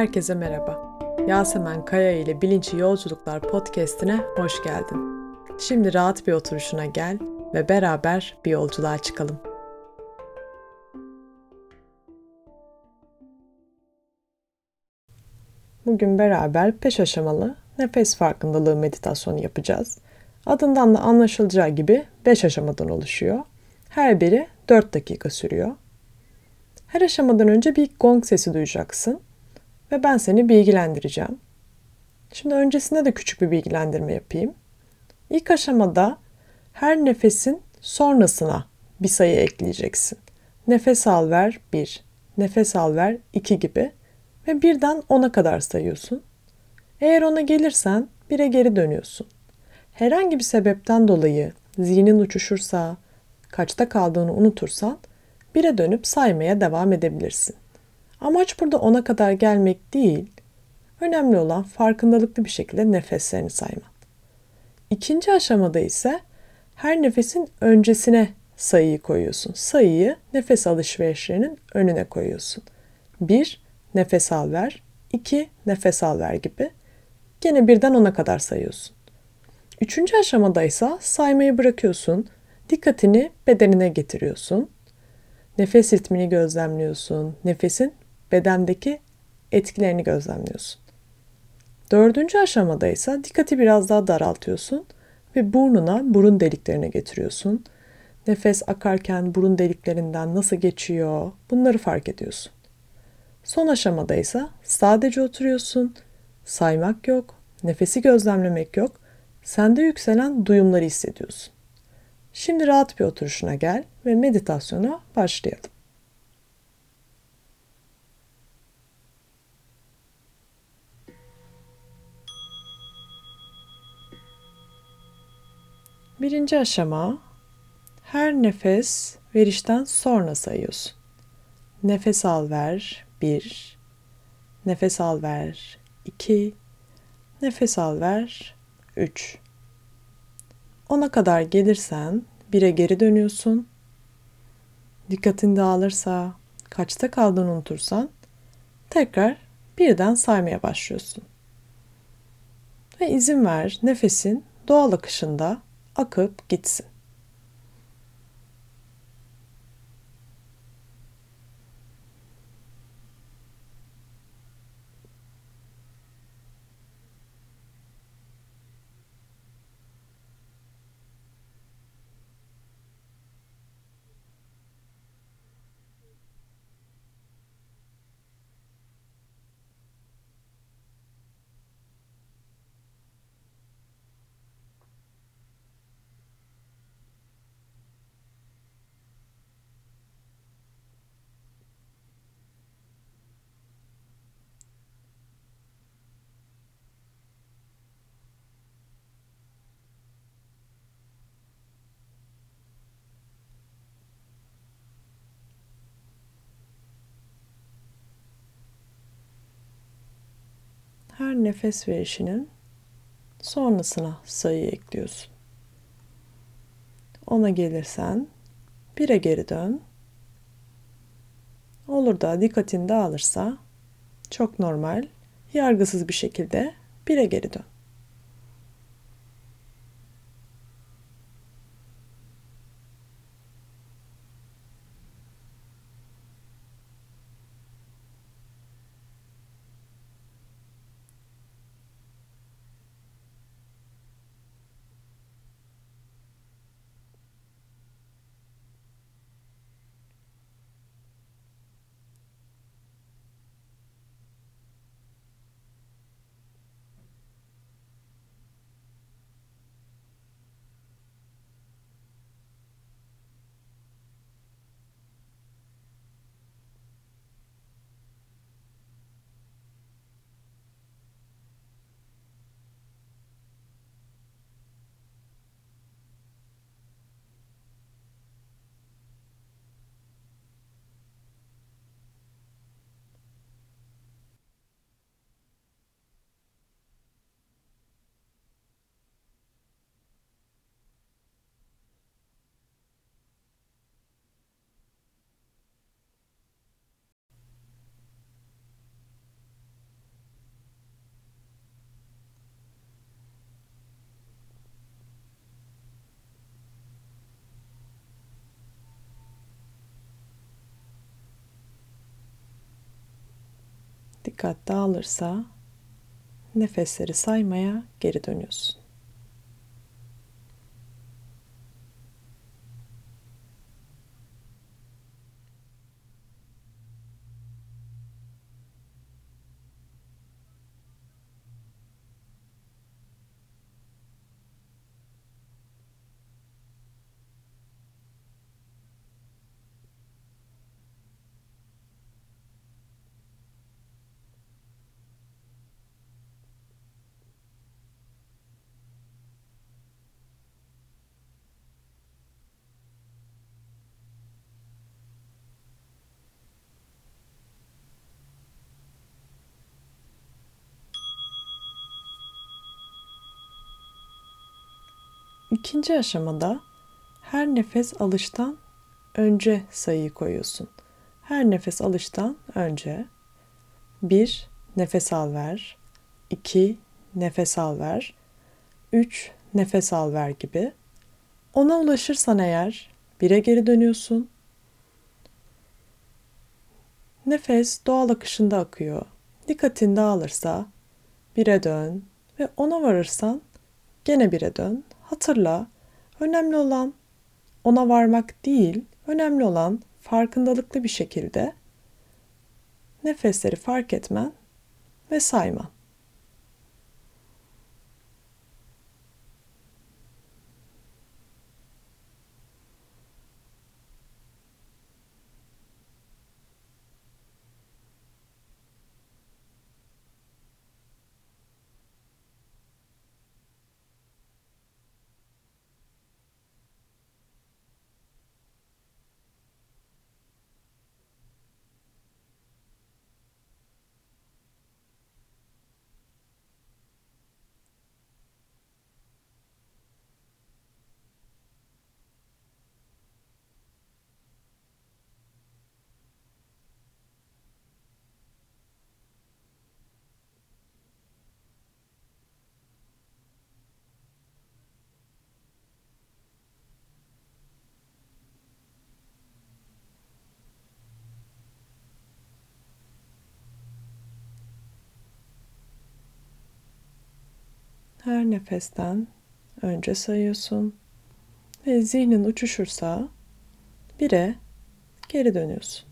herkese merhaba. Yasemen Kaya ile Bilinçli Yolculuklar podcast'ine hoş geldin. Şimdi rahat bir oturuşuna gel ve beraber bir yolculuğa çıkalım. Bugün beraber peş aşamalı nefes farkındalığı meditasyonu yapacağız. Adından da anlaşılacağı gibi 5 aşamadan oluşuyor. Her biri 4 dakika sürüyor. Her aşamadan önce bir gong sesi duyacaksın ve ben seni bilgilendireceğim. Şimdi öncesinde de küçük bir bilgilendirme yapayım. İlk aşamada her nefesin sonrasına bir sayı ekleyeceksin. Nefes al ver 1, nefes al ver 2 gibi ve birden 10'a kadar sayıyorsun. Eğer ona gelirsen 1'e geri dönüyorsun. Herhangi bir sebepten dolayı zihnin uçuşursa, kaçta kaldığını unutursan 1'e dönüp saymaya devam edebilirsin. Amaç burada ona kadar gelmek değil, önemli olan farkındalıklı bir şekilde nefeslerini saymak. İkinci aşamada ise her nefesin öncesine sayıyı koyuyorsun. Sayıyı nefes alışverişlerinin önüne koyuyorsun. 1. Nefes al ver. 2. Nefes al ver gibi. Gene birden ona kadar sayıyorsun. Üçüncü aşamada ise saymayı bırakıyorsun. Dikkatini bedenine getiriyorsun. Nefes ritmini gözlemliyorsun. Nefesin bedendeki etkilerini gözlemliyorsun. Dördüncü aşamada ise dikkati biraz daha daraltıyorsun ve burnuna burun deliklerine getiriyorsun. Nefes akarken burun deliklerinden nasıl geçiyor bunları fark ediyorsun. Son aşamada ise sadece oturuyorsun, saymak yok, nefesi gözlemlemek yok, sende yükselen duyumları hissediyorsun. Şimdi rahat bir oturuşuna gel ve meditasyona başlayalım. Birinci aşama her nefes verişten sonra sayıyorsun. Nefes al ver 1 Nefes al ver 2 Nefes al ver 3 Ona kadar gelirsen 1'e geri dönüyorsun. Dikkatin dağılırsa, kaçta kaldığını unutursan tekrar birden saymaya başlıyorsun. Ve izin ver nefesin doğal akışında akıp gitsin. Her nefes verişinin sonrasına sayı ekliyorsun. Ona gelirsen bire geri dön. Olur da dikkatin dağılırsa çok normal, yargısız bir şekilde bire geri dön. Dikkat dağılırsa nefesleri saymaya geri dönüyorsun. İkinci aşamada her nefes alıştan önce sayıyı koyuyorsun. Her nefes alıştan önce 1 nefes al ver, 2 nefes al ver, 3 nefes al ver gibi. Ona ulaşırsan eğer 1'e geri dönüyorsun. Nefes doğal akışında akıyor. Dikkatin dağılırsa 1'e dön ve ona varırsan gene 1'e dön Hatırla, önemli olan ona varmak değil, önemli olan farkındalıklı bir şekilde nefesleri fark etmen ve sayman. Her nefesten önce sayıyorsun ve zihnin uçuşursa bire geri dönüyorsun.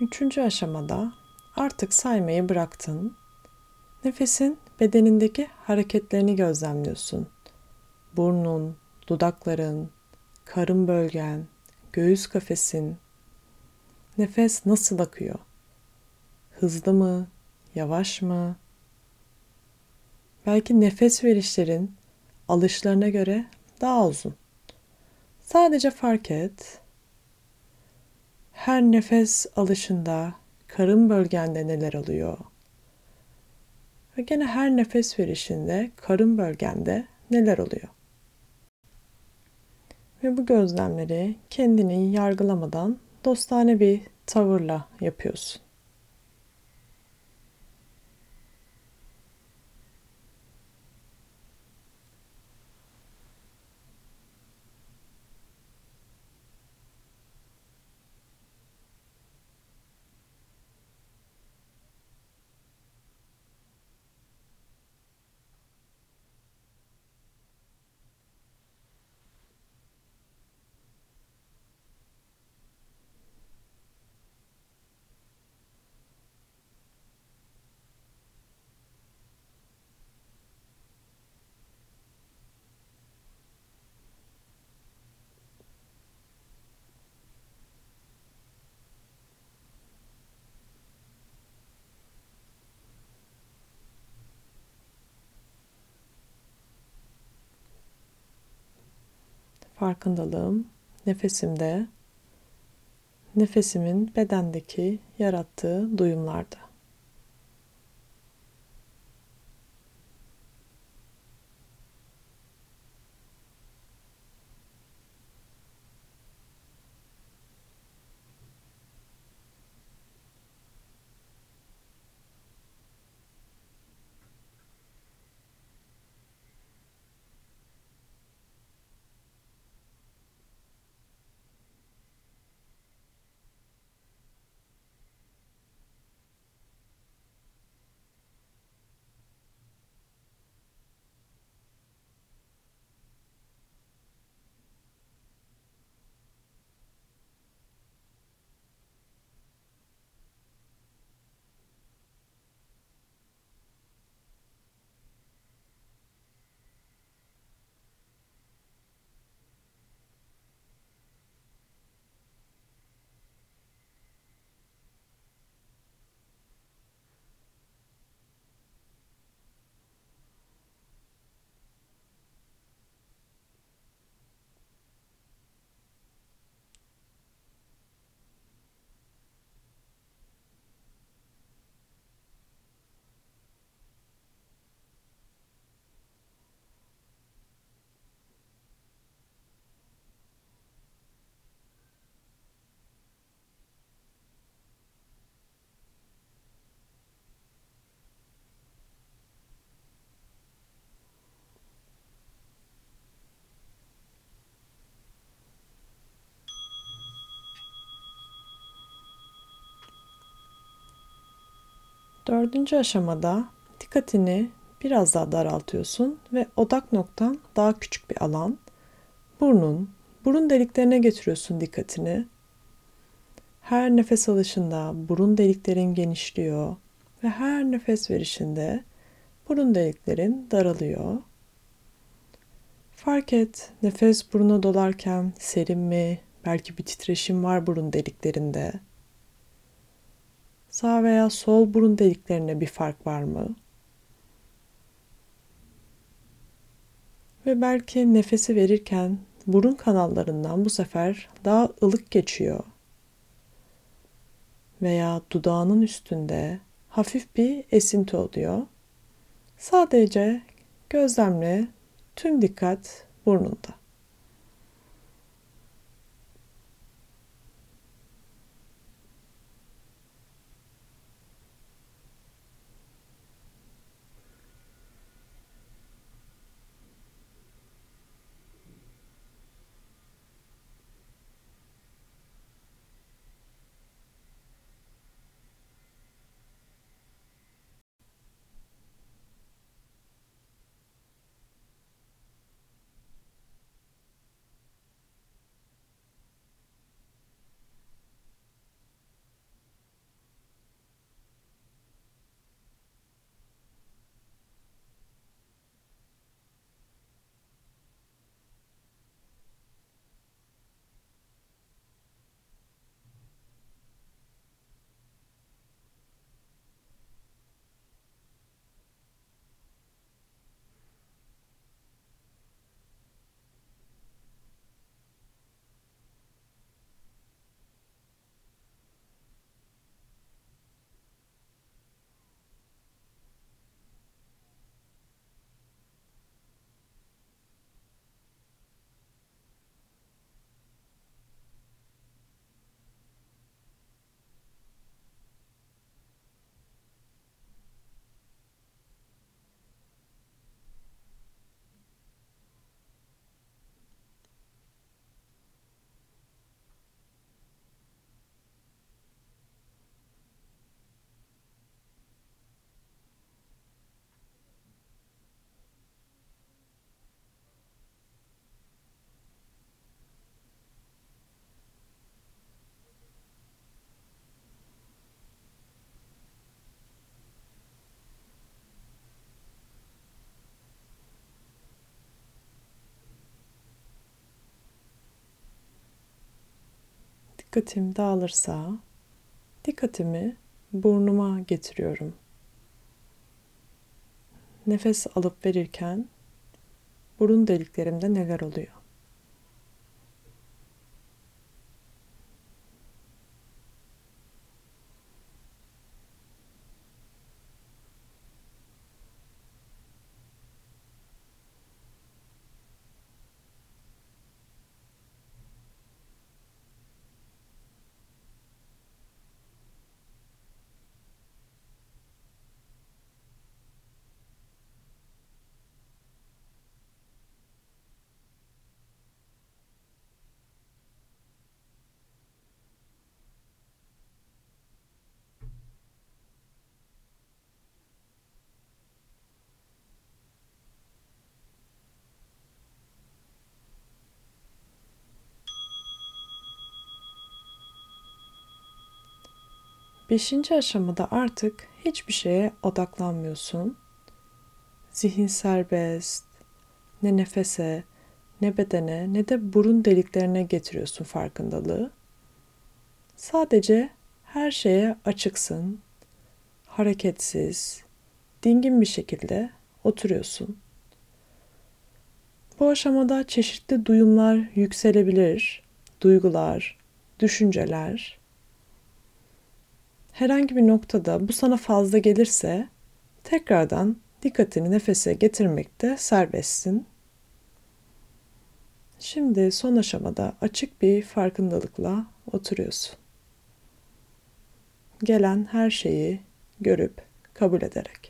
Üçüncü aşamada artık saymayı bıraktın. Nefesin bedenindeki hareketlerini gözlemliyorsun. Burnun, dudakların, karın bölgen, göğüs kafesin, nefes nasıl akıyor? Hızlı mı, yavaş mı? Belki nefes verişlerin alışlarına göre daha uzun. Sadece fark et. Her nefes alışında karın bölgende neler oluyor? Ve gene her nefes verişinde karın bölgende neler oluyor? Ve bu gözlemleri kendini yargılamadan dostane bir tavırla yapıyorsun. Farkındalığım nefesimde, nefesimin bedendeki yarattığı duyumlarda. Dördüncü aşamada dikkatini biraz daha daraltıyorsun ve odak noktan daha küçük bir alan. Burnun, burun deliklerine getiriyorsun dikkatini. Her nefes alışında burun deliklerin genişliyor ve her nefes verişinde burun deliklerin daralıyor. Fark et nefes buruna dolarken serin mi, belki bir titreşim var burun deliklerinde. Sağ veya sol burun deliklerine bir fark var mı? Ve belki nefesi verirken burun kanallarından bu sefer daha ılık geçiyor. Veya dudağının üstünde hafif bir esinti oluyor. Sadece gözlemle tüm dikkat burnunda. Dikkatim dağılırsa dikkatimi burnuma getiriyorum. Nefes alıp verirken burun deliklerimde neler oluyor? Beşinci aşamada artık hiçbir şeye odaklanmıyorsun. Zihin serbest, ne nefese, ne bedene, ne de burun deliklerine getiriyorsun farkındalığı. Sadece her şeye açıksın, hareketsiz, dingin bir şekilde oturuyorsun. Bu aşamada çeşitli duyumlar yükselebilir, duygular, düşünceler herhangi bir noktada bu sana fazla gelirse tekrardan dikkatini nefese getirmekte serbestsin. Şimdi son aşamada açık bir farkındalıkla oturuyorsun. Gelen her şeyi görüp kabul ederek.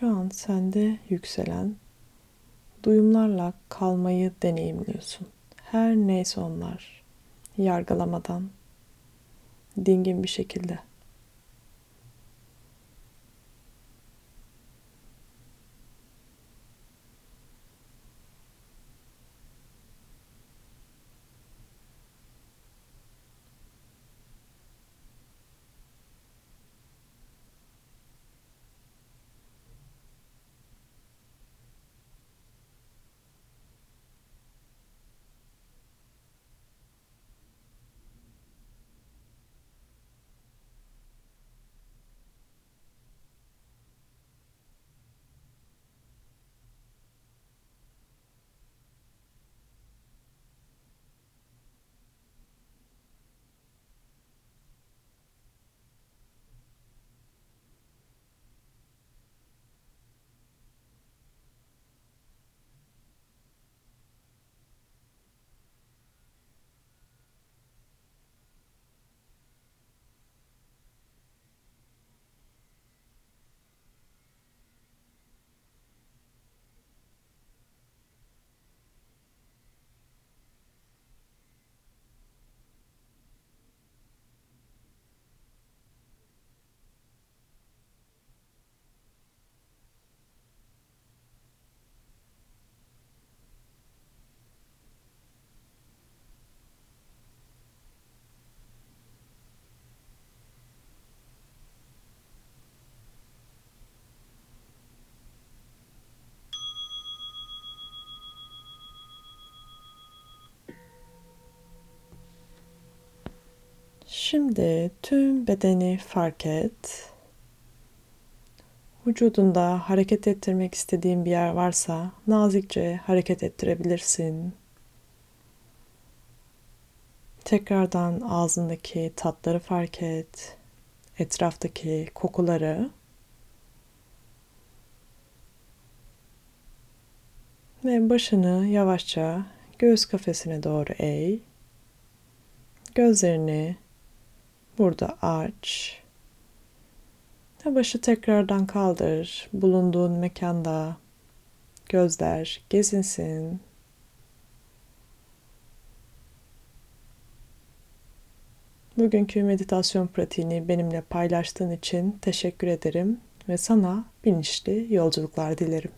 Şu an sende yükselen duyumlarla kalmayı deneyimliyorsun. Her neyse onlar yargılamadan dingin bir şekilde. Şimdi tüm bedeni fark et. Vücudunda hareket ettirmek istediğin bir yer varsa nazikçe hareket ettirebilirsin. Tekrardan ağzındaki tatları fark et. Etraftaki kokuları. Ve başını yavaşça göğüs kafesine doğru eğ. Gözlerini burada aç. Ve başı tekrardan kaldır. Bulunduğun mekanda gözler gezinsin. Bugünkü meditasyon pratiğini benimle paylaştığın için teşekkür ederim ve sana bilinçli yolculuklar dilerim.